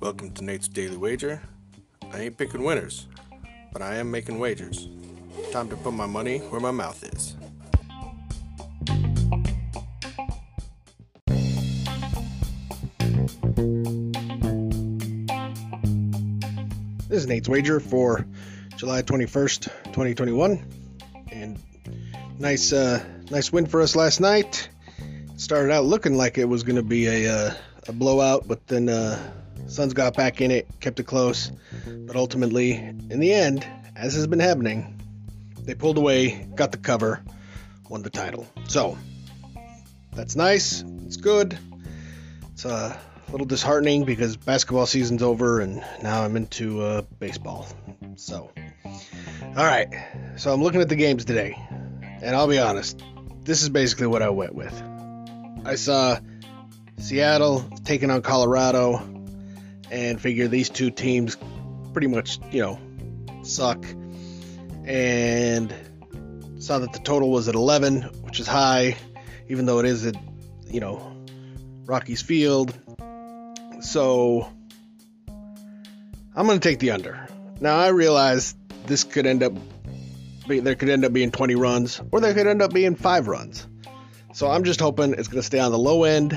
Welcome to Nate's Daily Wager. I ain't picking winners, but I am making wagers. Time to put my money where my mouth is. This is Nate's wager for July 21st, 2021. And nice uh, nice win for us last night. Started out looking like it was going to be a, uh, a blowout, but then uh, Suns got back in it, kept it close. But ultimately, in the end, as has been happening, they pulled away, got the cover, won the title. So, that's nice. It's good. It's uh, a little disheartening because basketball season's over and now I'm into uh, baseball. So, all right. So I'm looking at the games today, and I'll be honest, this is basically what I went with. I saw Seattle taking on Colorado, and figure these two teams pretty much, you know, suck. And saw that the total was at 11, which is high, even though it is at, you know, Rockies Field. So I'm going to take the under. Now I realize this could end up there could end up being 20 runs or there could end up being 5 runs. So I'm just hoping it's going to stay on the low end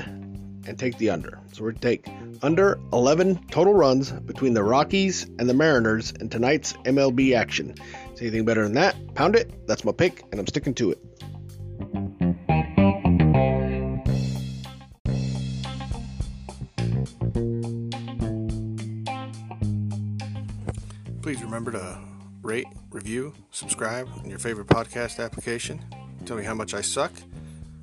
and take the under. So we're take under 11 total runs between the Rockies and the Mariners in tonight's MLB action. See anything better than that? Pound it. That's my pick and I'm sticking to it. Please remember to rate, review, subscribe in your favorite podcast application. Tell me how much I suck